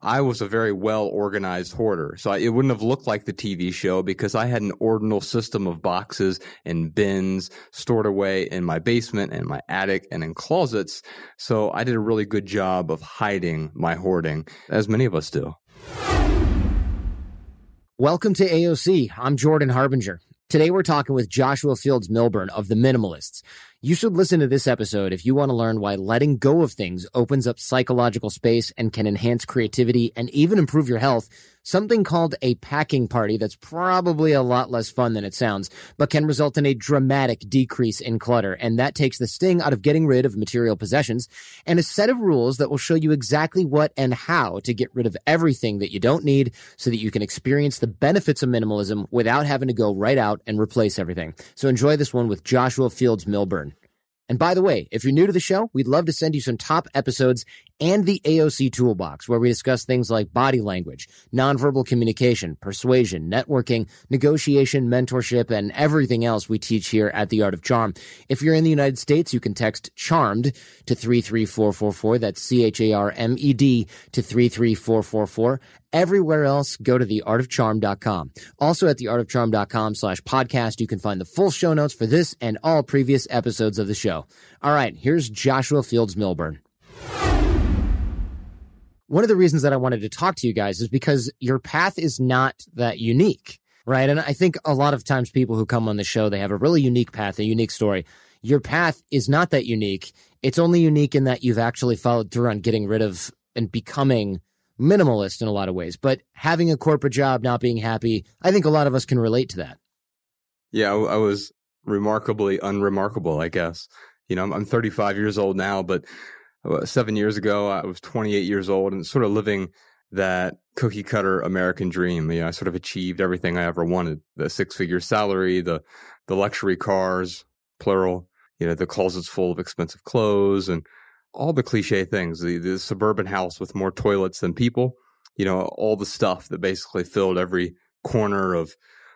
I was a very well organized hoarder. So I, it wouldn't have looked like the TV show because I had an ordinal system of boxes and bins stored away in my basement and my attic and in closets. So I did a really good job of hiding my hoarding, as many of us do. Welcome to AOC. I'm Jordan Harbinger. Today we're talking with Joshua Fields Millburn of The Minimalists. You should listen to this episode if you want to learn why letting go of things opens up psychological space and can enhance creativity and even improve your health. Something called a packing party that's probably a lot less fun than it sounds, but can result in a dramatic decrease in clutter. And that takes the sting out of getting rid of material possessions and a set of rules that will show you exactly what and how to get rid of everything that you don't need so that you can experience the benefits of minimalism without having to go right out and replace everything. So enjoy this one with Joshua Fields Millburn. And by the way, if you're new to the show, we'd love to send you some top episodes and the AOC toolbox where we discuss things like body language, nonverbal communication, persuasion, networking, negotiation, mentorship, and everything else we teach here at The Art of Charm. If you're in the United States, you can text CHARMED to 33444. That's C-H-A-R-M-E-D to 33444. Everywhere else, go to theartofcharm.com. Also at theartofcharm.com slash podcast, you can find the full show notes for this and all previous episodes of the show. All right, here's Joshua Fields Millburn. One of the reasons that I wanted to talk to you guys is because your path is not that unique, right? And I think a lot of times people who come on the show, they have a really unique path, a unique story. Your path is not that unique. It's only unique in that you've actually followed through on getting rid of and becoming minimalist in a lot of ways. But having a corporate job, not being happy, I think a lot of us can relate to that. Yeah, I, I was remarkably unremarkable, I guess. You know, I'm, I'm 35 years old now, but uh, seven years ago, I was 28 years old and sort of living that cookie cutter American dream. You know, I sort of achieved everything I ever wanted: the six figure salary, the the luxury cars, plural. You know, the closets full of expensive clothes, and all the cliche things. The the suburban house with more toilets than people. You know, all the stuff that basically filled every corner of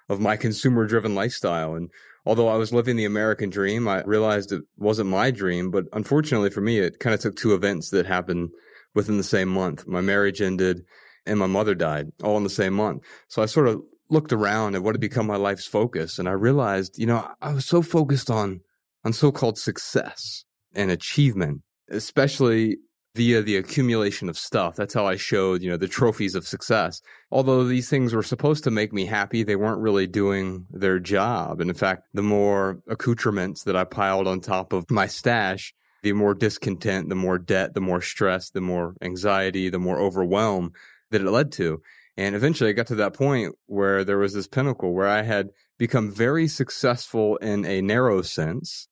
of my consumer driven lifestyle. And although I was living the American dream, I realized it wasn't my dream. But unfortunately for me, it kind of took two events that happened within the same month. My marriage ended and my mother died all in the same month. So I sort of looked around at what had become my life's focus. And I realized, you know, I was so focused on, on so-called success and achievement, especially via the accumulation of stuff. That's how I showed, you know, the trophies of success. Although these things were supposed to make me happy, they weren't really doing their job. And in fact, the more accoutrements that I piled on top of my stash, the more discontent, the more debt, the more stress, the more anxiety, the more overwhelm that it led to. And eventually I got to that point where there was this pinnacle where I had become very successful in a narrow sense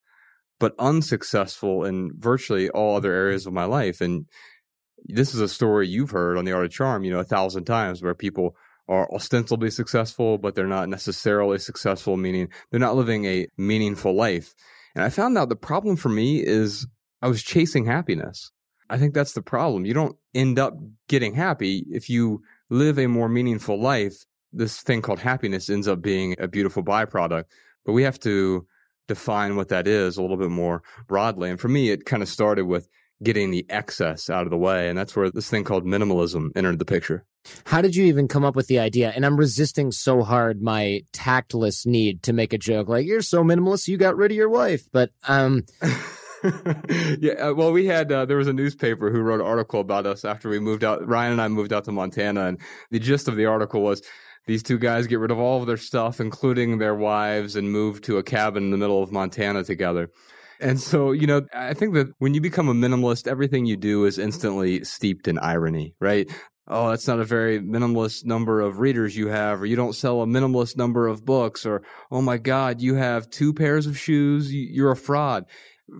but unsuccessful in virtually all other areas of my life. And this is a story you've heard on the art of charm, you know, a thousand times where people are ostensibly successful, but they're not necessarily successful, meaning they're not living a meaningful life. And I found out the problem for me is I was chasing happiness. I think that's the problem. You don't end up getting happy if you live a more meaningful life. This thing called happiness ends up being a beautiful byproduct, but we have to define what that is a little bit more broadly. And for me, it kind of started with getting the excess out of the way. And that's where this thing called minimalism entered the picture. How did you even come up with the idea? And I'm resisting so hard my tactless need to make a joke like, you're so minimalist, you got rid of your wife. But, um, yeah, uh, well, we had uh, there was a newspaper who wrote an article about us after we moved out. Ryan and I moved out to Montana, and the gist of the article was these two guys get rid of all of their stuff, including their wives, and move to a cabin in the middle of Montana together. And so, you know, I think that when you become a minimalist, everything you do is instantly steeped in irony, right? Oh, that's not a very minimalist number of readers you have, or you don't sell a minimalist number of books, or oh my God, you have two pairs of shoes, you're a fraud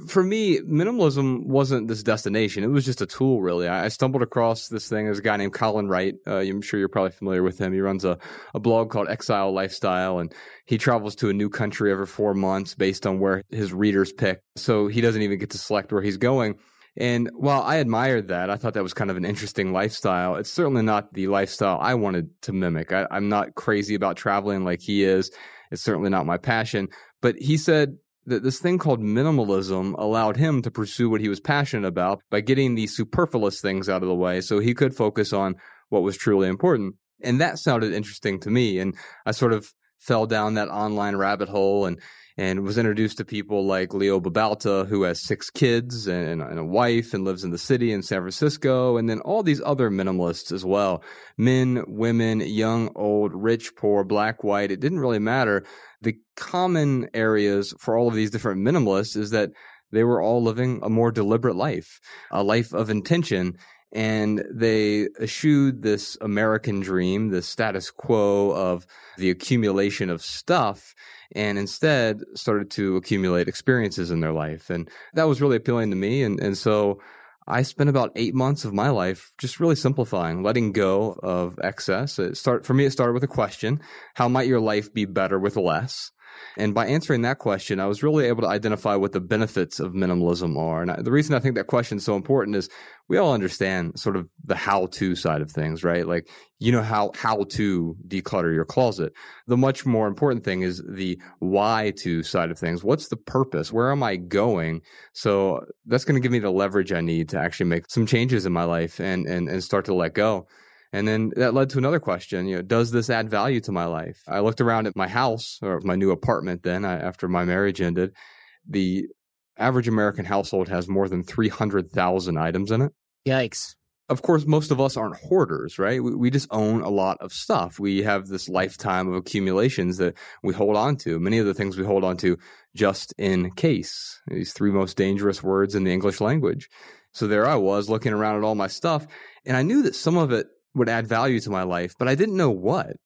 for me, minimalism wasn't this destination. It was just a tool, really. I, stumbled across this thing. There's a guy named Colin Wright. Uh, I'm sure you're probably familiar with him. He runs a, a blog called Exile Lifestyle, and he travels to a new country every four months based on where his readers pick. So he doesn't even get to select where he's going. And while I admired that, I thought that was kind of an interesting lifestyle. It's certainly not the lifestyle I wanted to mimic. I, I'm not crazy about traveling like he is. It's certainly not my passion. But he said that this thing called minimalism allowed him to pursue what he was passionate about by getting the superfluous things out of the way so he could focus on what was truly important. And that sounded interesting to me. And I sort of fell down that online rabbit hole and and was introduced to people like Leo Babauta, who has six kids and, and, a wife and lives in the city in San Francisco, and then all these other minimalists as well. Men, women, young, old, rich, poor, black, white. It didn't really matter. The common areas for all of these different minimalists is that they were all living a more deliberate life, a life of intention and they eschewed this American dream, the status quo of the accumulation of stuff, and instead started to accumulate experiences in their life. And that was really appealing to me. And, and so I spent about eight months of my life just really simplifying, letting go of excess. It start for me. It started with a question: How might your life be better with less? And by answering that question, I was really able to identify what the benefits of minimalism are. And the reason I think that question is so important is we all understand sort of the how to side of things, right? Like, you know how, how to declutter your closet. The much more important thing is the why to side of things. What's the purpose? Where am I going? So that's going to give me the leverage I need to actually make some changes in my life and, and, and start to let go. And then that led to another question, you know, does this add value to my life? I looked around at my house or my new apartment then I, after my marriage ended. The average American household has more than 300,000 items in it. Yikes. Of course, most of us aren't hoarders, right? We, we just own a lot of stuff. We have this lifetime of accumulations that we hold on to. Many of the things we hold on to just in case. These three most dangerous words in the English language. So there I was looking around at all my stuff, and I knew that some of it would add value to my life, but I didn't know what.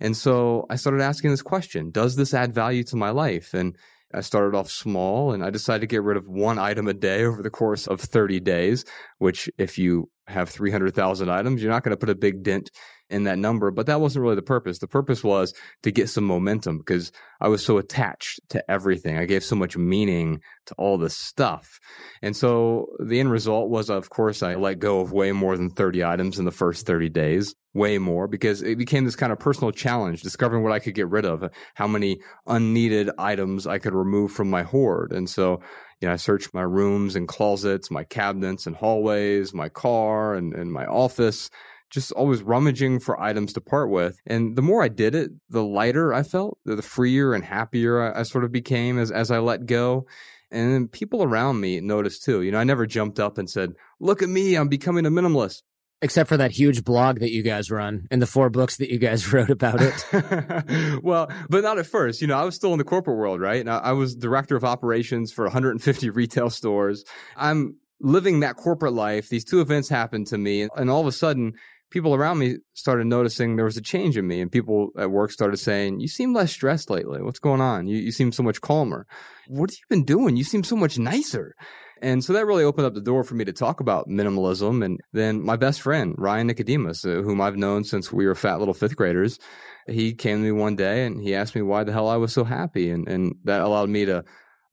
And so I started asking this question Does this add value to my life? And I started off small and I decided to get rid of one item a day over the course of 30 days, which, if you have 300,000 items, you're not going to put a big dent in that number. But that wasn't really the purpose. The purpose was to get some momentum because I was so attached to everything. I gave so much meaning to all this stuff. And so the end result was, of course, I let go of way more than 30 items in the first 30 days, way more because it became this kind of personal challenge, discovering what I could get rid of, how many unneeded items I could remove from my hoard. And so you know, I searched my rooms and closets, my cabinets and hallways, my car and, and my office, just always rummaging for items to part with. And the more I did it, the lighter I felt, the freer and happier I, I sort of became as, as I let go. And then people around me noticed too. You know, I never jumped up and said, look at me, I'm becoming a minimalist except for that huge blog that you guys run and the four books that you guys wrote about it. well, but not at first. You know, I was still in the corporate world, right? And I was director of operations for 150 retail stores. I'm living that corporate life. These two events happened to me, and all of a sudden, people around me started noticing there was a change in me, and people at work started saying, "You seem less stressed lately. What's going on? You, you seem so much calmer. What have you been doing? You seem so much nicer." And so that really opened up the door for me to talk about minimalism. And then my best friend, Ryan Nicodemus, uh, whom I've known since we were fat little fifth graders, he came to me one day and he asked me why the hell I was so happy. And, and that allowed me to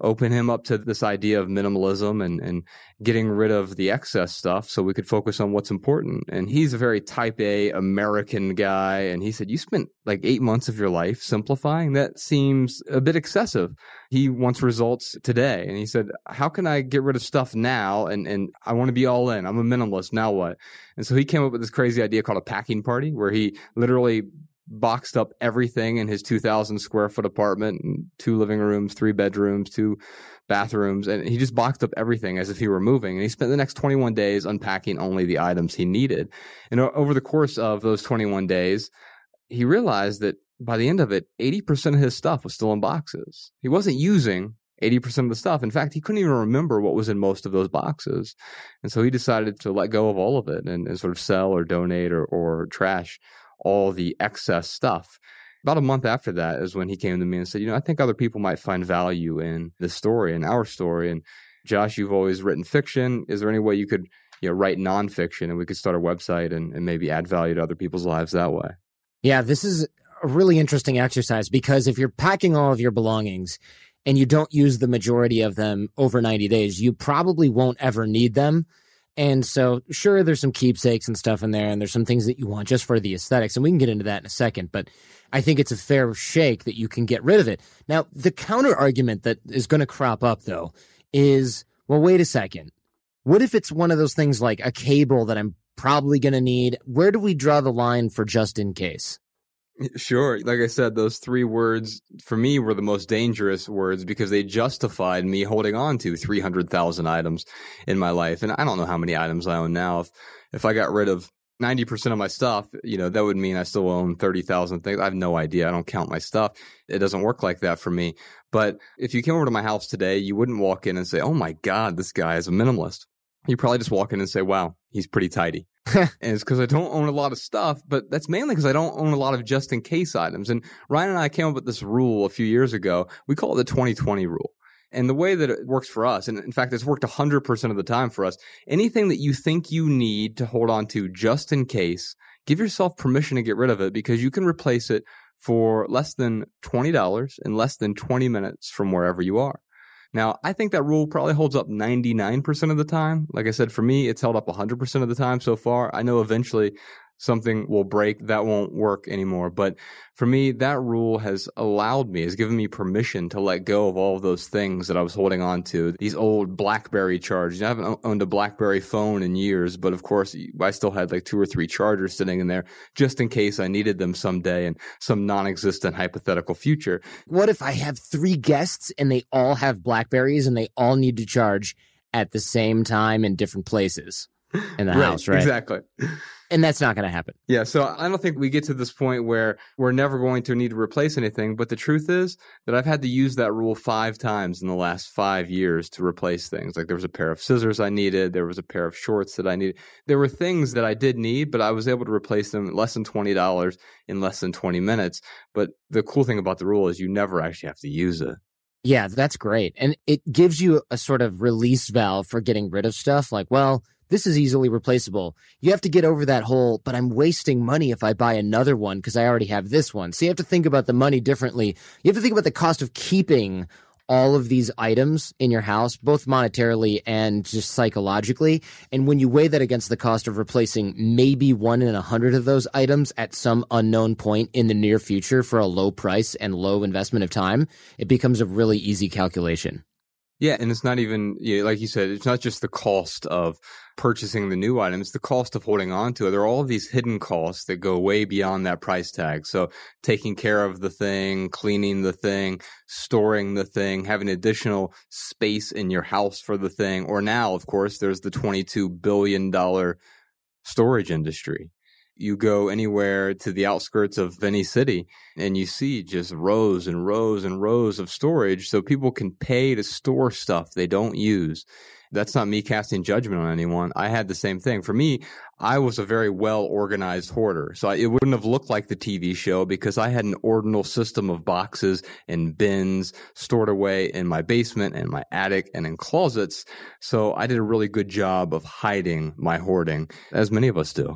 open him up to this idea of minimalism and, and getting rid of the excess stuff so we could focus on what's important. And he's a very type A American guy. And he said, You spent like eight months of your life simplifying? That seems a bit excessive. He wants results today. And he said, How can I get rid of stuff now? And, and I want to be all in. I'm a minimalist. Now what? And so he came up with this crazy idea called a packing party where he literally boxed up everything in his 2000 square foot apartment two living rooms three bedrooms two bathrooms and he just boxed up everything as if he were moving and he spent the next 21 days unpacking only the items he needed and over the course of those 21 days he realized that by the end of it 80% of his stuff was still in boxes he wasn't using 80% of the stuff. In fact, he couldn't even remember what was in most of those boxes. And so he decided to let go of all of it and, and sort of sell or donate or, or trash all the excess stuff. About a month after that is when he came to me and said, You know, I think other people might find value in this story and our story. And Josh, you've always written fiction. Is there any way you could you know, write nonfiction and we could start a website and, and maybe add value to other people's lives that way? Yeah, this is a really interesting exercise because if you're packing all of your belongings and you don't use the majority of them over 90 days, you probably won't ever need them and so, sure, there's some keepsakes and stuff in there, and there's some things that you want just for the aesthetics, and we can get into that in a second. But I think it's a fair shake that you can get rid of it. Now, the counter argument that is going to crop up, though, is well, wait a second. What if it's one of those things like a cable that I'm probably going to need. Where do we draw the line for just in case? Sure. Like I said, those three words for me were the most dangerous words because they justified me holding on to 300,000 items in my life. And I don't know how many items I own now. If, if I got rid of 90% of my stuff, you know, that would mean I still own 30,000 things. I have no idea. I don't count my stuff. It doesn't work like that for me. But if you came over to my house today, you wouldn't walk in and say, Oh my God, this guy is a minimalist. You probably just walk in and say, Wow, he's pretty tidy. it's because I don't own a lot of stuff, but that's mainly because I don't own a lot of just in case items. And Ryan and I came up with this rule a few years ago. We call it the 2020 rule. And the way that it works for us, and in fact, it's worked 100% of the time for us, anything that you think you need to hold on to just in case, give yourself permission to get rid of it because you can replace it for less than $20 in less than 20 minutes from wherever you are. Now, I think that rule probably holds up 99% of the time. Like I said, for me, it's held up 100% of the time so far. I know eventually something will break, that won't work anymore. But for me, that rule has allowed me, has given me permission to let go of all of those things that I was holding on to. These old Blackberry chargers. I haven't owned a Blackberry phone in years, but of course, I still had like two or three chargers sitting in there just in case I needed them someday in some non-existent hypothetical future. What if I have three guests and they all have Blackberries and they all need to charge at the same time in different places in the right, house, right? Exactly and that's not going to happen. Yeah, so I don't think we get to this point where we're never going to need to replace anything. But the truth is that I've had to use that rule five times in the last five years to replace things. Like there was a pair of scissors I needed, there was a pair of shorts that I needed. There were things that I did need, but I was able to replace them less than twenty dollars in less than twenty minutes. But the cool thing about the rule is you never actually have to use it. Yeah, that's great. And it gives you a sort of release valve for getting rid of stuff. Like, well, this is easily replaceable. You have to get over that whole, but I'm wasting money if I buy another one because I already have this one. So you have to think about the money differently. You have to think about the cost of keeping all of these items in your house, both monetarily and just psychologically. And when you weigh that against the cost of replacing maybe one in a hundred of those items at some unknown point in the near future for a low price and low investment of time, it becomes a really easy calculation. Yeah, and it's not even you know, like you said, it's not just the cost of purchasing the new items, the cost of holding on to it. There are all of these hidden costs that go way beyond that price tag. So taking care of the thing, cleaning the thing, storing the thing, having additional space in your house for the thing, or now, of course, there's the $22 billion storage industry you go anywhere to the outskirts of any city and you see just rows and rows and rows of storage so people can pay to store stuff they don't use. That's not me casting judgment on anyone. I had the same thing. For me, I was a very well organized hoarder. So it wouldn't have looked like the TV show because I had an ordinal system of boxes and bins stored away in my basement and my attic and in closets. So I did a really good job of hiding my hoarding, as many of us do.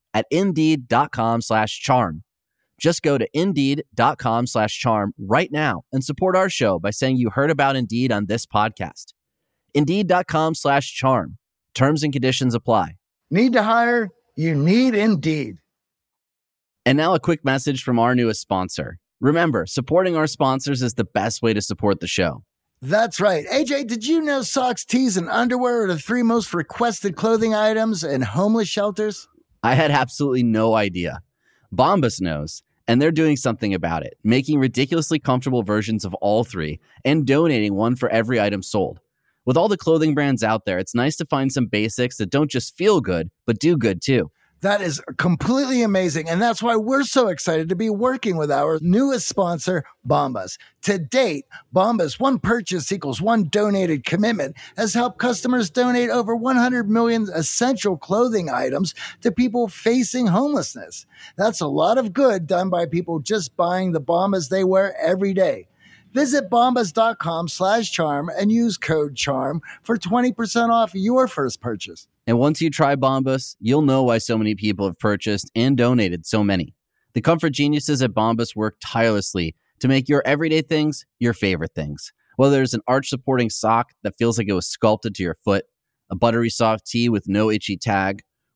at indeed.com slash charm. Just go to indeed.com slash charm right now and support our show by saying you heard about Indeed on this podcast. Indeed.com slash charm. Terms and conditions apply. Need to hire? You need Indeed. And now a quick message from our newest sponsor. Remember, supporting our sponsors is the best way to support the show. That's right. AJ, did you know socks, tees, and underwear are the three most requested clothing items in homeless shelters? I had absolutely no idea. Bombas knows, and they're doing something about it, making ridiculously comfortable versions of all three and donating one for every item sold. With all the clothing brands out there, it's nice to find some basics that don't just feel good, but do good too. That is completely amazing. And that's why we're so excited to be working with our newest sponsor, Bombas. To date, Bombas one purchase equals one donated commitment has helped customers donate over 100 million essential clothing items to people facing homelessness. That's a lot of good done by people just buying the Bombas they wear every day. Visit bombas.com slash charm and use code charm for 20% off your first purchase. And once you try Bombas, you'll know why so many people have purchased and donated so many. The comfort geniuses at Bombas work tirelessly to make your everyday things your favorite things. Whether it's an arch supporting sock that feels like it was sculpted to your foot, a buttery soft tee with no itchy tag,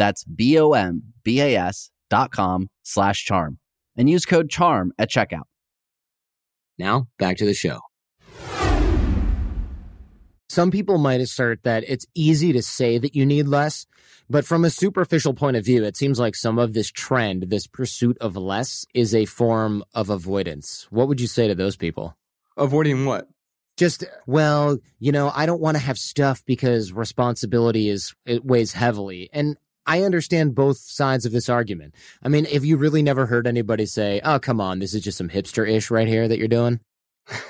That's B-O-M-B-A-S dot com slash charm and use code CHARM at checkout. Now, back to the show. Some people might assert that it's easy to say that you need less, but from a superficial point of view, it seems like some of this trend, this pursuit of less, is a form of avoidance. What would you say to those people? Avoiding what? Just, well, you know, I don't want to have stuff because responsibility is, it weighs heavily. And I understand both sides of this argument. I mean, have you really never heard anybody say, oh, come on, this is just some hipster ish right here that you're doing?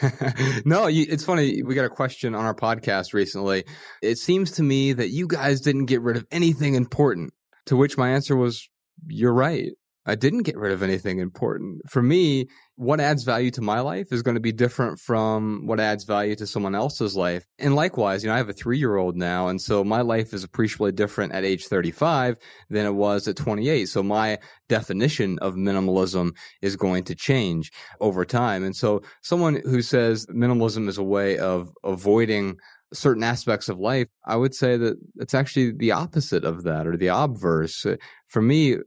no, you, it's funny. We got a question on our podcast recently. It seems to me that you guys didn't get rid of anything important. To which my answer was, "You're right. I didn't get rid of anything important. For me, what adds value to my life is going to be different from what adds value to someone else's life. And likewise, you know, I have a three year old now. And so my life is appreciably different at age 35 than it was at 28. So my definition of minimalism is going to change over time. And so someone who says minimalism is a way of avoiding certain aspects of life, I would say that it's actually the opposite of that or the obverse. For me,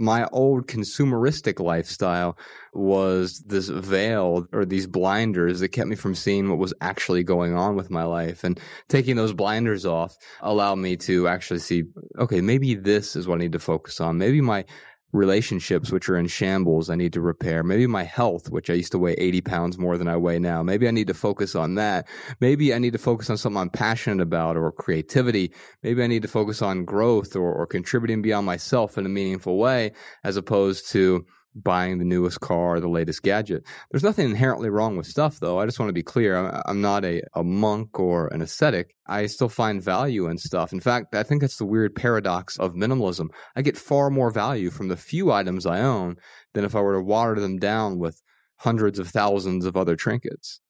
my old consumeristic lifestyle was this veil or these blinders that kept me from seeing what was actually going on with my life. And taking those blinders off allowed me to actually see, okay, maybe this is what I need to focus on. Maybe my relationships which are in shambles I need to repair. Maybe my health, which I used to weigh 80 pounds more than I weigh now. Maybe I need to focus on that. Maybe I need to focus on something I'm passionate about or creativity. Maybe I need to focus on growth or, or contributing beyond myself in a meaningful way as opposed to buying the newest car the latest gadget. There's nothing inherently wrong with stuff, though. I just want to be clear. I'm, I'm not a, a monk or an ascetic. I still find value in stuff. In fact, I think that's the weird paradox of minimalism. I get far more value from the few items I own than if I were to water them down with hundreds of thousands of other trinkets.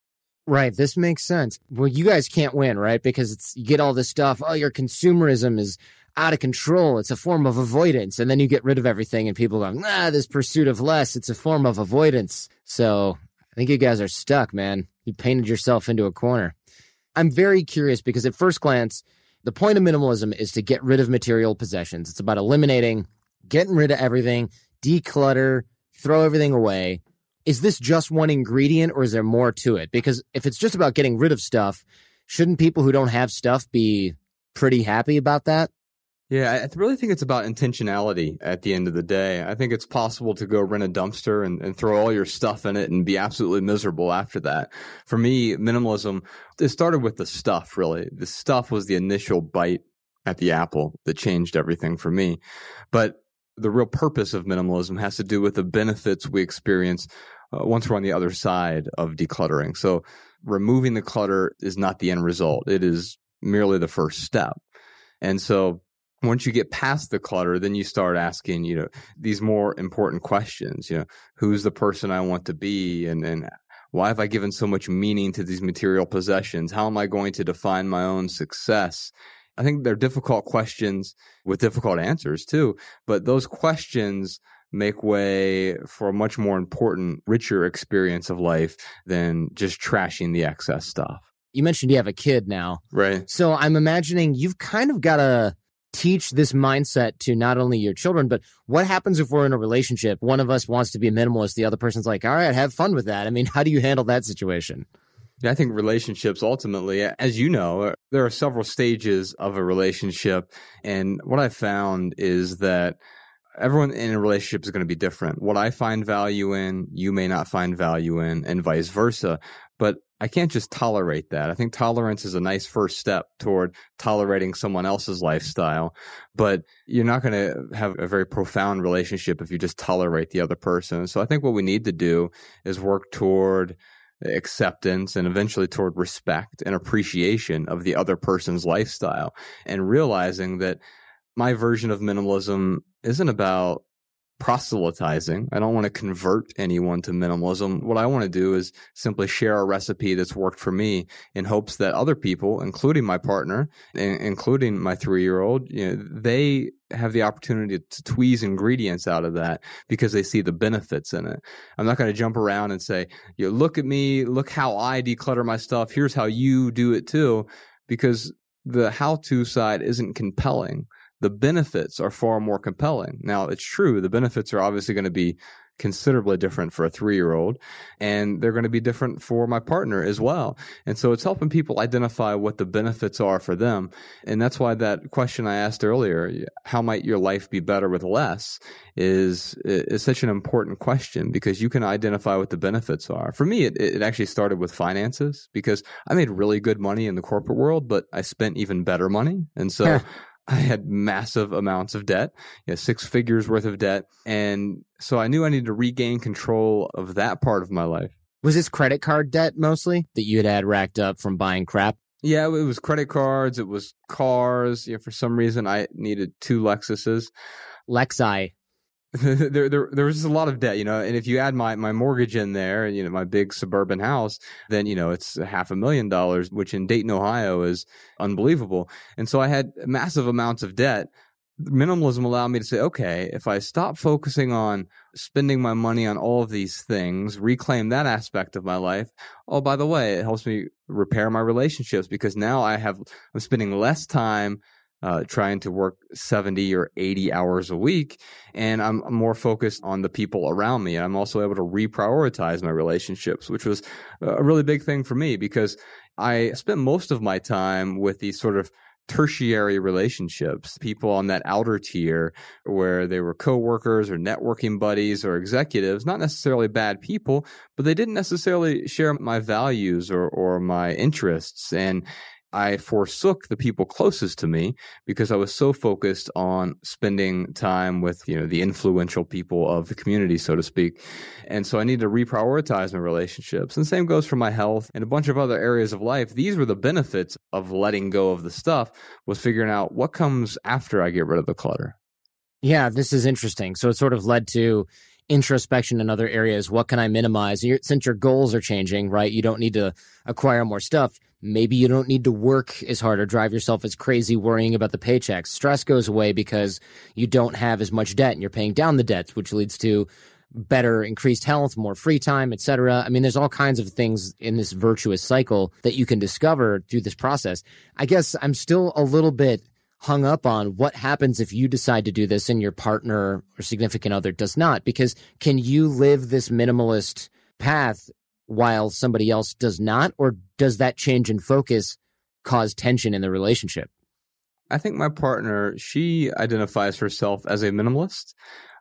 Right. This makes sense. Well, you guys can't win, right? Because it's you get all this stuff. Oh, your consumerism is out of control. It's a form of avoidance. And then you get rid of everything and people go, ah, this pursuit of less, it's a form of avoidance. So I think you guys are stuck, man. You painted yourself into a corner. I'm very curious because at first glance, the point of minimalism is to get rid of material possessions. It's about eliminating, getting rid of everything, declutter, throw everything away. Is this just one ingredient or is there more to it? Because if it's just about getting rid of stuff, shouldn't people who don't have stuff be pretty happy about that? Yeah, I really think it's about intentionality at the end of the day. I think it's possible to go rent a dumpster and, and, throw all your stuff in it and be absolutely miserable after that. For me, minimalism, it started with the stuff, really. The stuff was the initial bite at the apple that changed everything for me. But the real purpose of minimalism has to do with the benefits we experience uh, once we're on the other side of decluttering. So removing the clutter is not the end result. It is merely the first step. And so once you get past the clutter, then you start asking, you know, these more important questions, you know, who's the person I want to be and, and why have I given so much meaning to these material possessions? How am I going to define my own success? I think they're difficult questions with difficult answers too, but those questions make way for a much more important, richer experience of life than just trashing the excess stuff. You mentioned you have a kid now. Right. So I'm imagining you've kind of got to teach this mindset to not only your children, but what happens if we're in a relationship? One of us wants to be a minimalist, the other person's like, all right, have fun with that. I mean, how do you handle that situation? I think relationships ultimately, as you know, there are several stages of a relationship. And what I found is that everyone in a relationship is going to be different. What I find value in, you may not find value in, and vice versa. But I can't just tolerate that. I think tolerance is a nice first step toward tolerating someone else's lifestyle, but you're not going to have a very profound relationship if you just tolerate the other person. So I think what we need to do is work toward acceptance and eventually toward respect and appreciation of the other person's lifestyle and realizing that my version of minimalism isn't about proselytizing. I don't want to convert anyone to minimalism. What I want to do is simply share a recipe that's worked for me in hopes that other people, including my partner, including my three year old, you know, they have the opportunity to tweeze ingredients out of that because they see the benefits in it. I'm not going to jump around and say, you know, look at me, look how I declutter my stuff. Here's how you do it too, because the how to side isn't compelling the benefits are far more compelling. Now, it's true, the benefits are obviously going to be considerably different for a three year old, and they're going to be different for my partner as well. And so it's helping people identify what the benefits are for them. And that's why that question I asked earlier, how might your life be better with less, is, is such an important question because you can identify what the benefits are. For me, it, it actually started with finances because I made really good money in the corporate world, but I spent even better money. And so I had massive amounts of debt, you know, six figures worth of debt. And so I knew I needed to regain control of that part of my life. Was this credit card debt mostly that you had had racked up from buying crap? Yeah, it was credit cards, it was cars. You know, for some reason, I needed two Lexuses. Lexi. there, there, there was just a lot of debt, you know, and if you add my, my mortgage in there, and you know, my big suburban house, then, you know, it's half a million dollars, which in Dayton, Ohio is unbelievable. And so I had massive amounts of debt. Minimalism allowed me to say, okay, if I stop focusing on spending my money on all of these things, reclaim that aspect of my life. Oh, by the way, it helps me repair my relationships because now I have, I'm spending less time uh, trying to work 70 or 80 hours a week. And I'm more focused on the people around me. I'm also able to reprioritize my relationships, which was a really big thing for me because I spent most of my time with these sort of tertiary relationships, people on that outer tier where they were coworkers or networking buddies or executives, not necessarily bad people, but they didn't necessarily share my values or, or my interests. And I forsook the people closest to me because I was so focused on spending time with, you know, the influential people of the community, so to speak. And so I needed to reprioritize my relationships. And same goes for my health and a bunch of other areas of life. These were the benefits of letting go of the stuff was figuring out what comes after I get rid of the clutter. Yeah, this is interesting. So it sort of led to introspection in other areas. What can I minimize? Since your goals are changing, right? You don't need to acquire more stuff Maybe you don't need to work as hard or drive yourself as crazy worrying about the paychecks. Stress goes away because you don't have as much debt and you're paying down the debts, which leads to better increased health, more free time, etc. I mean, there's all kinds of things in this virtuous cycle that you can discover through this process. I guess I'm still a little bit hung up on what happens if you decide to do this and your partner or significant other does not because can you live this minimalist path while somebody else does not? Or does that change in focus cause tension in the relationship? I think my partner, she identifies herself as a minimalist,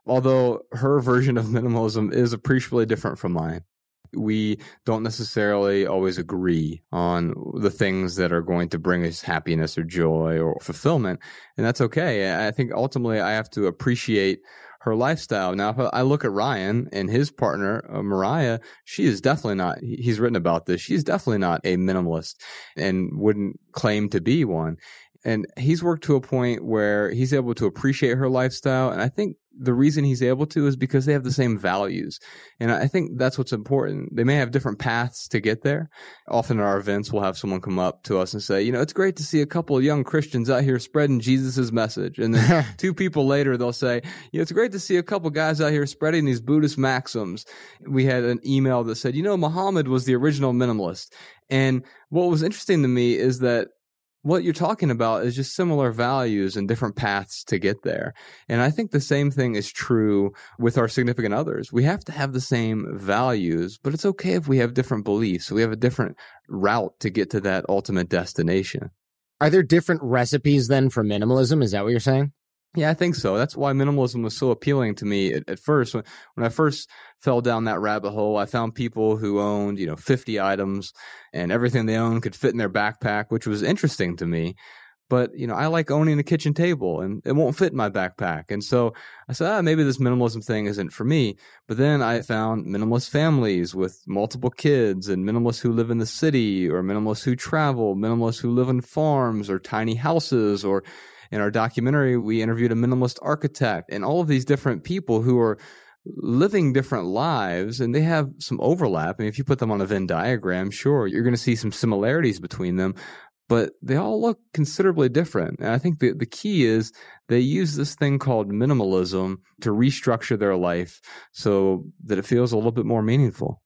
although her version of minimalism is appreciably different from mine. We don't necessarily always agree on the things that are going to bring us happiness or joy or fulfillment, and that's okay. I think ultimately I have to appreciate her lifestyle. Now, if I look at Ryan and his partner, uh, Mariah, she is definitely not, he's written about this. She's definitely not a minimalist and wouldn't claim to be one. And he's worked to a point where he's able to appreciate her lifestyle. And I think the reason he's able to is because they have the same values. And I think that's what's important. They may have different paths to get there. Often at our events, we'll have someone come up to us and say, you know, it's great to see a couple of young Christians out here spreading Jesus' message. And then two people later, they'll say, you know, it's great to see a couple guys out here spreading these Buddhist maxims. We had an email that said, you know, Muhammad was the original minimalist. And what was interesting to me is that what you're talking about is just similar values and different paths to get there. And I think the same thing is true with our significant others. We have to have the same values, but it's okay if we have different beliefs. We have a different route to get to that ultimate destination. Are there different recipes then for minimalism? Is that what you're saying? Yeah, I think so. That's why minimalism was so appealing to me at, at, first. When, when I first fell down that rabbit hole, I found people who owned, you know, 50 items and everything they owned could fit in their backpack, which was interesting to me. But, you know, I like owning a kitchen table and it won't fit in my backpack. And so I said, ah, maybe this minimalism thing isn't for me. But then I found minimalist families with multiple kids and minimalists who live in the city or minimalists who travel, minimalists who live in farms or tiny houses or, in our documentary, we interviewed a minimalist architect and all of these different people who are living different lives and they have some overlap. I mean, if you put them on a Venn diagram, sure, you're going to see some similarities between them, but they all look considerably different. And I think the, the key is they use this thing called minimalism to restructure their life so that it feels a little bit more meaningful.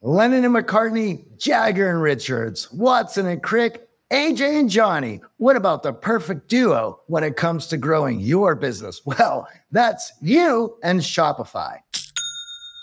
Lennon and McCartney, Jagger and Richards, Watson and Crick, AJ and Johnny, what about the perfect duo when it comes to growing your business? Well, that's you and Shopify.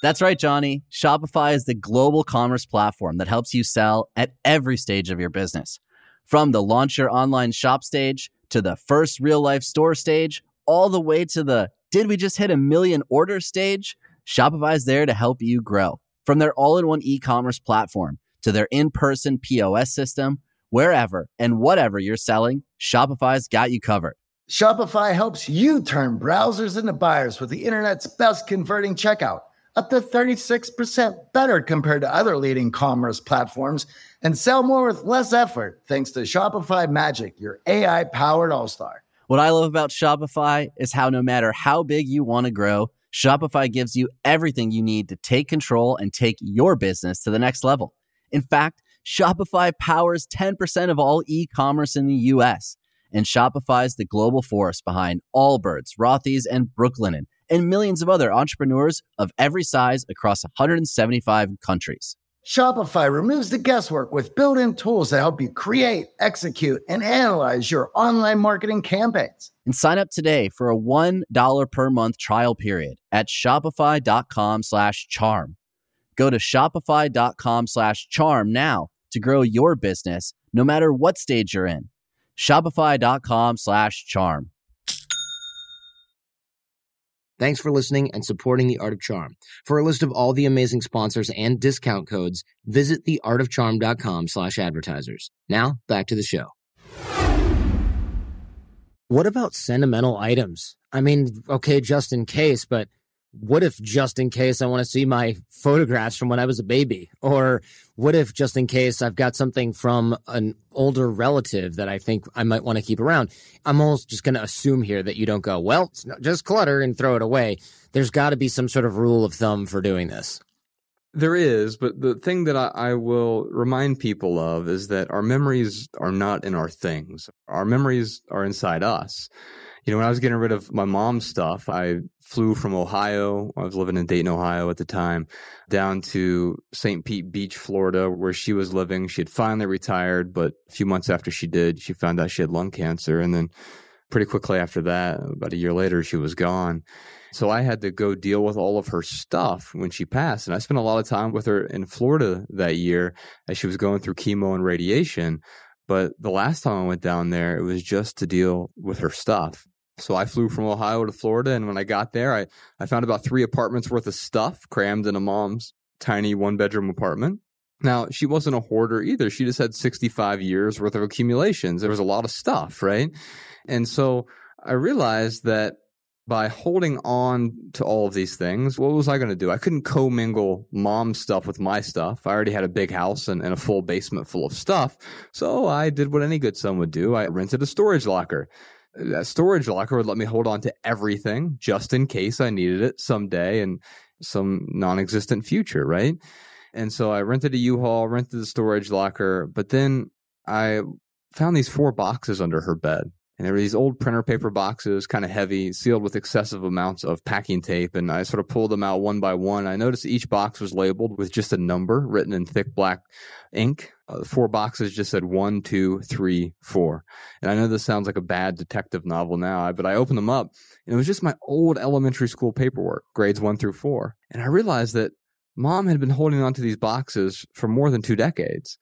That's right, Johnny. Shopify is the global commerce platform that helps you sell at every stage of your business. From the launch your online shop stage to the first real life store stage, all the way to the did we just hit a million order stage? Shopify is there to help you grow. From their all in one e commerce platform to their in person POS system wherever and whatever you're selling, Shopify's got you covered. Shopify helps you turn browsers into buyers with the internet's best converting checkout, up to 36% better compared to other leading commerce platforms, and sell more with less effort thanks to Shopify Magic, your AI powered all star. What I love about Shopify is how no matter how big you want to grow, Shopify gives you everything you need to take control and take your business to the next level. In fact, Shopify powers 10% of all e-commerce in the US. And Shopify is the global force behind Allbirds, Rothy's, and Brooklinen, and millions of other entrepreneurs of every size across 175 countries. Shopify removes the guesswork with built-in tools that help you create, execute, and analyze your online marketing campaigns. And sign up today for a $1 per month trial period at shopify.com slash charm. Go to shopify.com slash charm now to grow your business no matter what stage you're in. Shopify.com slash charm. Thanks for listening and supporting The Art of Charm. For a list of all the amazing sponsors and discount codes, visit theartofcharm.com slash advertisers. Now, back to the show. What about sentimental items? I mean, okay, just in case, but what if just in case I want to see my photographs from when I was a baby? Or what if just in case I've got something from an older relative that I think I might want to keep around? I'm almost just going to assume here that you don't go, well, just clutter and throw it away. There's got to be some sort of rule of thumb for doing this. There is, but the thing that I, I, will remind people of is that our memories are not in our things. Our memories are inside us you know, when I was getting rid of my mom's stuff, I flew from Ohio. I was living in Dayton, Ohio at the time, down to St. Pete Beach, Florida, where she was living. She had finally retired, but a few months after she did, she found out she had lung cancer. And then pretty quickly after that, about a year later, she was gone. So I had to go deal with all of her stuff when she passed. And I spent a lot of time with her in Florida that year as she was going through chemo and radiation. But the last time I went down there, it was just to deal with her stuff. So I flew from Ohio to Florida. And when I got there, I, I found about three apartments worth of stuff crammed in a mom's tiny one bedroom apartment. Now, she wasn't a hoarder either. She just had 65 years worth of accumulations. There was a lot of stuff, right? And so I realized that by holding on to all of these things, what was I going to do? I couldn't commingle mom's stuff with my stuff. I already had a big house and, and, a full basement full of stuff. So I did what any good son would do. I rented a storage locker. That storage locker would let me hold on to everything just in case I needed it someday in some non existent future, right? And so I rented a U-Haul, rented the storage locker, but then I found these four boxes under her bed. And there were these old printer paper boxes, kind of heavy, sealed with excessive amounts of packing tape. And I sort of pulled them out one by one. I noticed each box was labeled with just a number written in thick black ink. Uh, the four boxes just said one, two, three, four. And I know this sounds like a bad detective novel now, but I opened them up and it was just my old elementary school paperwork, grades one through four. And I realized that mom had been holding onto these boxes for more than two decades.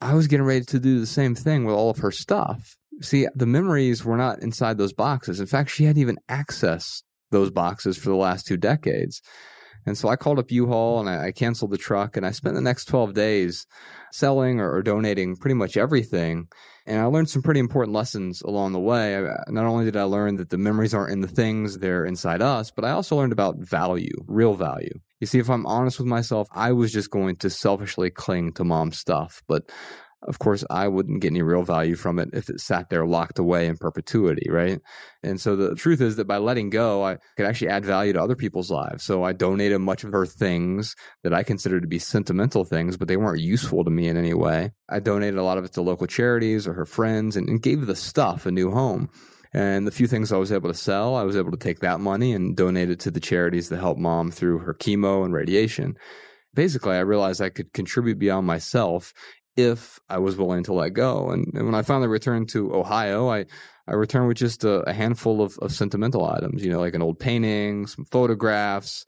I was getting ready to do the same thing with all of her stuff. See, the memories were not inside those boxes. In fact, she hadn't even accessed those boxes for the last two decades. And so I called up U-Haul and I, canceled the truck and I spent the next 12 days selling or, donating pretty much everything. And I learned some pretty important lessons along the way. Not only did I learn that the memories aren't in the things, they're inside us, but I also learned about value, real value. You see, if I'm honest with myself, I was just going to selfishly cling to mom's stuff. But of course, I wouldn't get any real value from it if it sat there locked away in perpetuity, right? And so the truth is that by letting go, I could actually add value to other people's lives. So I donated much of her things that I considered to be sentimental things, but they weren't useful to me in any way. I donated a lot of it to local charities or her friends and, and gave the stuff a new home. And the few things I was able to sell, I was able to take that money and donate it to the charities that help mom through her chemo and radiation basically I realized I could contribute beyond myself if I was willing to let go. And, and when I finally returned to Ohio, I, I returned with just a, a, handful of, of sentimental items, you know, like an old painting, some photographs,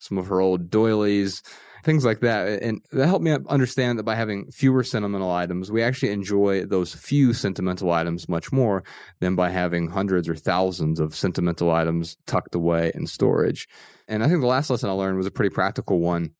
some of her old doilies, things like that. And that helped me understand that by having fewer sentimental items, we actually enjoy those few sentimental items much more than by having hundreds or thousands of sentimental items tucked away in storage. And I think the last lesson I learned was a pretty practical one.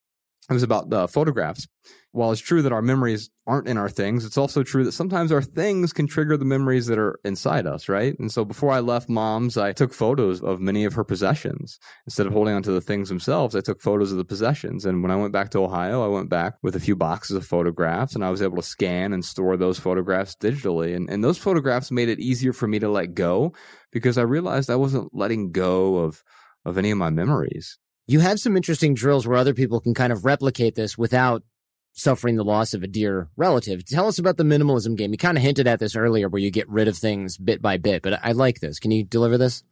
It was about uh, photographs while it's true that our memories aren't in our things, it's also true that sometimes our things can trigger the memories that are inside us, right? And so before I left mom's, I took photos of many of her possessions. Instead of holding onto the things themselves, I took photos of the possessions. And when I went back to Ohio, I went back with a few boxes of photographs and I was able to scan and store those photographs digitally. And, and those photographs made it easier for me to let go because I realized I wasn't letting go of, of any of my memories. You have some interesting drills where other people can kind of replicate this without suffering the loss of a dear relative. Tell us about the minimalism game. You kind of hinted at this earlier where you get rid of things bit by bit, but I like this. Can you deliver this?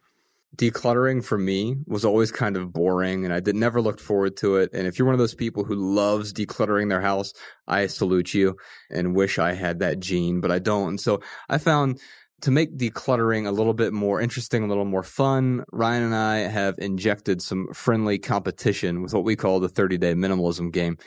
Decluttering for me was always kind of boring and I did never looked forward to it. And if you're one of those people who loves decluttering their house, I salute you and wish I had that gene, but I don't. And so I found to make decluttering a little bit more interesting, a little more fun, Ryan and I have injected some friendly competition with what we call the 30 day minimalism game.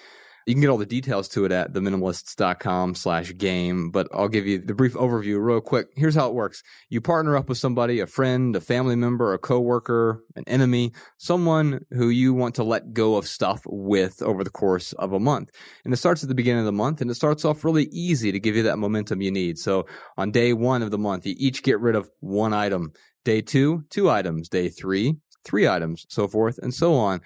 You can get all the details to it at theminimalists.com slash game, but I'll give you the brief overview real quick. Here's how it works. You partner up with somebody, a friend, a family member, a coworker, an enemy, someone who you want to let go of stuff with over the course of a month. And it starts at the beginning of the month and it starts off really easy to give you that momentum you need. So on day one of the month, you each get rid of one item. Day two, two items. Day three, three items, so forth and so on.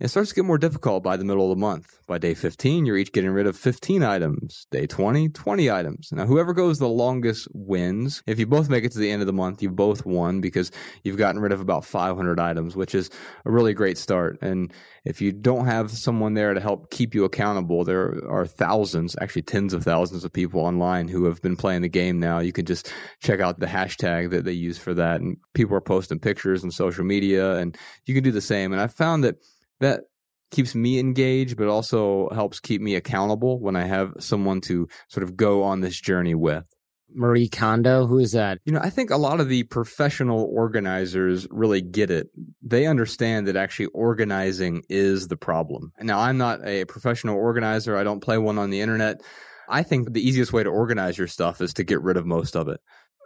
It starts to get more difficult by the middle of the month. By day 15, you're each getting rid of 15 items. Day 20, 20 items. Now, whoever goes the longest wins. If you both make it to the end of the month, you both won because you've gotten rid of about 500 items, which is a really great start. And if you don't have someone there to help keep you accountable, there are thousands, actually tens of thousands of people online who have been playing the game now. You can just check out the hashtag that they use for that. And people are posting pictures on social media, and you can do the same. And I found that that keeps me engaged, but also helps keep me accountable when I have someone to sort of go on this journey with. Marie Kondo, who is that? You know, I think a lot of the professional organizers really get it. They understand that actually organizing is the problem. Now, I'm not a professional organizer. I don't play one on the internet. I think the easiest way to organize your stuff is to get rid of most of it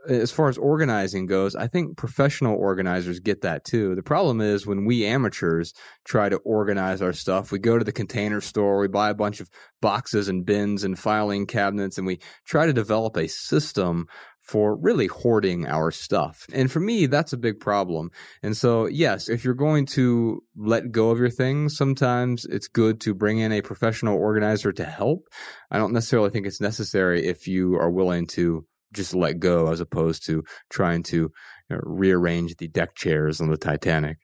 as far as organizing goes, I think professional organizers get that too. The problem is when we amateurs try to organize our stuff, we go to the container store, we buy a bunch of boxes and bins and filing cabinets, and we try to develop a system for really hoarding our stuff. And for me, that's a big problem. And so, yes, if you're going to let go of your things, sometimes it's good to bring in a professional organizer to help. I don't necessarily think it's necessary if you are willing to just let go as opposed to trying to you know, rearrange the deck chairs on the Titanic.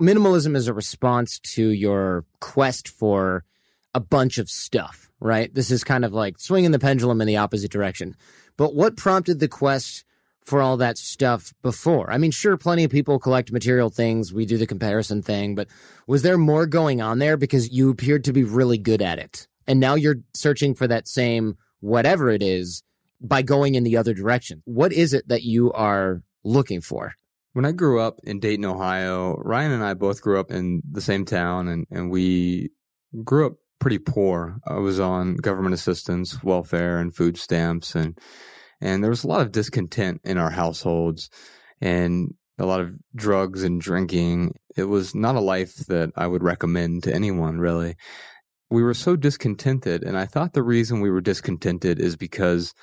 Minimalism is a response to your quest for a bunch of stuff, right? This is kind of like swinging the pendulum in the opposite direction. But what prompted the quest for all that stuff before? I mean, sure, plenty of people collect material things. We do the comparison thing, but was there more going on there because you appeared to be really good at it? And now you're searching for that same whatever it is by going in the other direction. What is it that you are looking for? When I grew up in Dayton, Ohio, Ryan and I both grew up in the same town and, and we grew up pretty poor. I was on government assistance, welfare and food stamps and and there was a lot of discontent in our households and a lot of drugs and drinking. It was not a life that I would recommend to anyone really. We were so discontented and I thought the reason we were discontented is because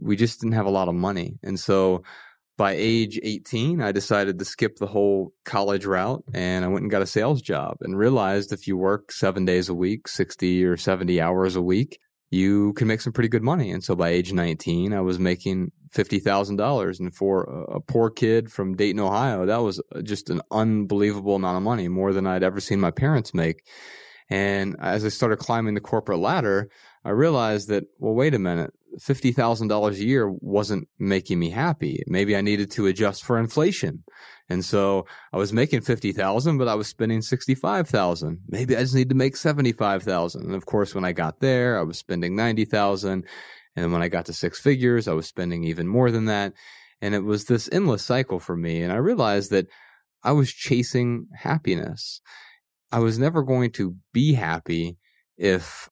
we just didn't have a lot of money. And so by age 18, I decided to skip the whole college route and I went and got a sales job and realized if you work seven days a week, 60 or 70 hours a week, you can make some pretty good money. And so by age 19, I was making $50,000. And for a poor kid from Dayton, Ohio, that was uh, just an unbelievable amount of money, more than I'd ever seen my parents make. And as I started climbing the corporate ladder, I realized that, well, wait a minute, $50,000 a year wasn't making me happy. Maybe I needed to adjust for inflation. And so I was making 50,000, but I was spending 65,000. Maybe I just need to make 75,000. And of course, when I got there, I was spending 90,000. And when I got to six figures, I was spending even more than that. And it was this endless cycle for me. And I realized that I was chasing happiness. I was never going to be happy if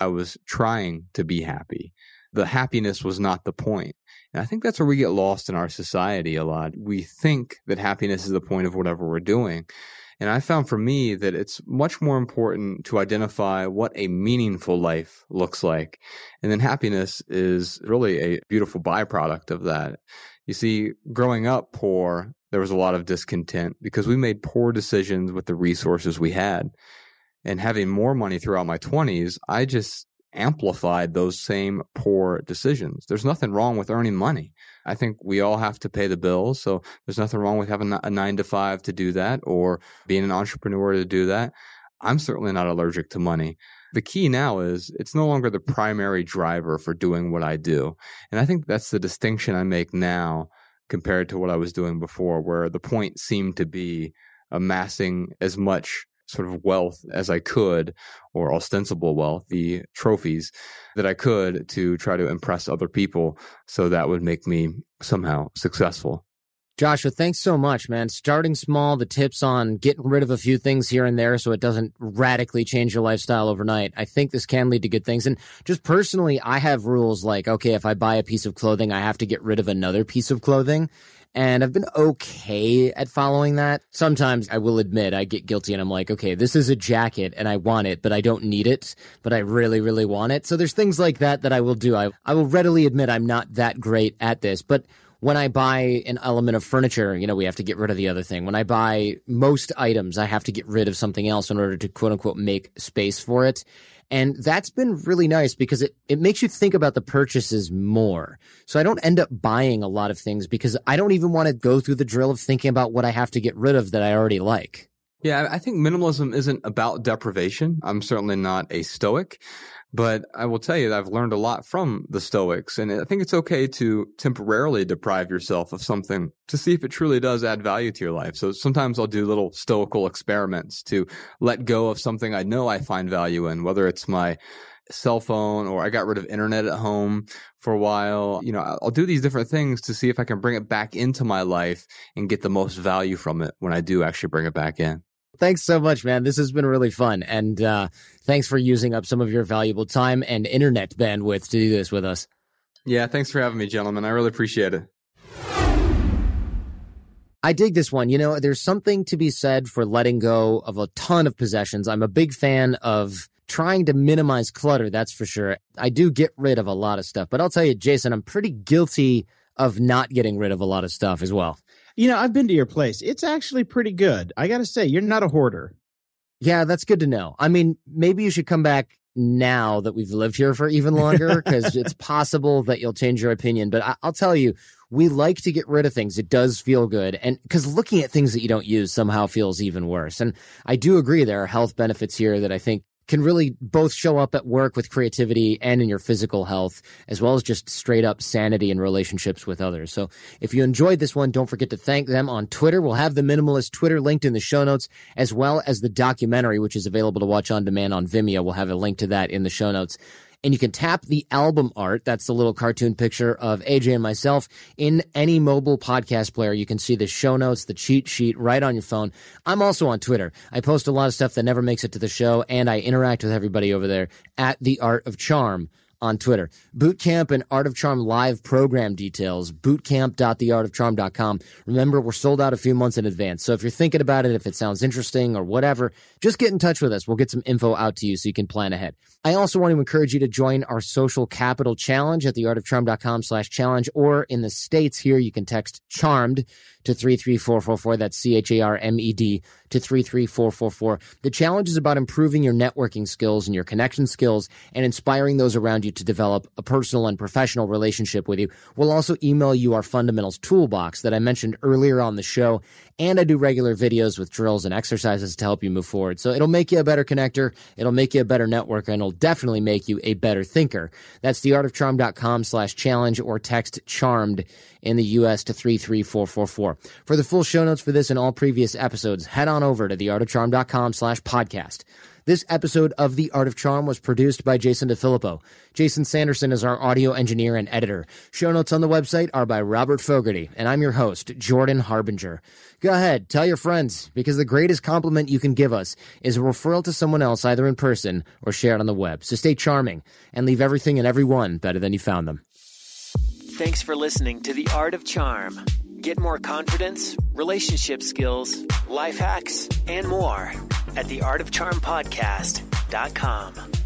I was trying to be happy the happiness was not the point. And I think that's where we get lost in our society a lot. We think that happiness is the point of whatever we're doing. And I found for me that it's much more important to identify what a meaningful life looks like. And then happiness is really a beautiful byproduct of that. You see, growing up poor, there was a lot of discontent because we made poor decisions with the resources we had. And having more money throughout my 20s, I just amplified those same poor decisions. There's nothing wrong with earning money. I think we all have to pay the bills. So there's nothing wrong with having a nine to five to do that or being an entrepreneur to do that. I'm certainly not allergic to money. The key now is it's no longer the primary driver for doing what I do. And I think that's the distinction I make now compared to what I was doing before, where the point seemed to be amassing as much sort of wealth as I could, or ostensible wealth, the trophies that I could to try to impress other people. So that would make me somehow successful. Joshua, thanks so much, man. Starting small, the tips on getting rid of a few things here and there so it doesn't radically change your lifestyle overnight. I think this can lead to good things. And just personally, I have rules like, okay, if I buy a piece of clothing, I have to get rid of another piece of clothing. And I've been okay at following that. Sometimes I will admit I get guilty and I'm like, okay, this is a jacket and I want it, but I don't need it, but I really, really want it. So there's things like that that I will do. I, I will readily admit I'm not that great at this, but when I buy an element of furniture, you know, we have to get rid of the other thing. When I buy most items, I have to get rid of something else in order to quote unquote make space for it. And that's been really nice because it, it makes you think about the purchases more. So I don't end up buying a lot of things because I don't even want to go through the drill of thinking about what I have to get rid of that I already like. Yeah, I think minimalism isn't about deprivation. I'm certainly not a stoic. But I will tell you that I've learned a lot from the Stoics, and I think it's okay to temporarily deprive yourself of something to see if it truly does add value to your life. So sometimes I'll do little stoical experiments to let go of something I know I find value in, whether it's my cell phone or I got rid of internet at home for a while. You know, I'll do these different things to see if I can bring it back into my life and get the most value from it when I do actually bring it back in. Thanks so much, man. This has been really fun. And uh, thanks for using up some of your valuable time and internet bandwidth to do this with us. Yeah, thanks for having me, gentlemen. I really appreciate it. I dig this one. You know, there's something to be said for letting go of a ton of possessions. I'm a big fan of trying to minimize clutter, that's for sure. I do get rid of a lot of stuff, but I'll tell you, Jason, I'm pretty guilty of not getting rid of a lot of stuff as well. You know, I've been to your place. It's actually pretty good. I got to say, you're not a hoarder. Yeah, that's good to know. I mean, maybe you should come back now that we've lived here for even longer because it's possible that you'll change your opinion. But I- will tell you, we like to get rid of things. It does feel good. And because looking at things that you don't use somehow feels even worse. And I do agree there are health benefits here that I think can really both show up at work with creativity and in your physical health, as well as just straight up sanity and relationships with others. So if you enjoyed this one, don't forget to thank them on Twitter. We'll have the minimalist Twitter linked in the show notes, as well as the documentary, which is available to watch on demand on Vimeo. We'll have a link to that in the show notes and you can tap the album art. That's the little cartoon picture of AJ and myself in any mobile podcast player. You can see the show notes, the cheat sheet right on your phone. I'm also on Twitter. I post a lot of stuff that never makes it to the show and I interact with everybody over there at the art of charm on Twitter. Bootcamp and Art of Charm live program details, bootcamp.theartofcharm.com. Remember, we're sold out a few months in advance. So if you're thinking about it, if it sounds interesting or whatever, just get in touch with us. We'll get some info out to you so you can plan ahead. I also want to encourage you to join our social capital challenge at theartofcharm.com slash challenge, or in the States here, you can text charmed to 33444. That's C H A R M E D to 33444. The challenge is about improving your networking skills and your connection skills and inspiring those around you to develop a personal and professional relationship with you. We'll also email you our fundamentals toolbox that I mentioned earlier on the show. And I do regular videos with drills and exercises to help you move forward. So it'll make you a better connector. It'll make you a better networker and it'll definitely make you a better thinker. That's theartofcharm.com slash challenge or text charmed in the U.S. to 33444. For the full show notes for this and all previous episodes, head on over to theartofcharm.com slash podcast. This episode of The Art of Charm was produced by Jason DeFilippo. Jason Sanderson is our audio engineer and editor. Show notes on the website are by Robert Fogarty, and I'm your host, Jordan Harbinger. Go ahead, tell your friends, because the greatest compliment you can give us is a referral to someone else either in person or shared on the web. So stay charming and leave everything and everyone better than you found them. Thanks for listening to The Art of Charm. Get more confidence, relationship skills, life hacks, and more at theartofcharmpodcast.com.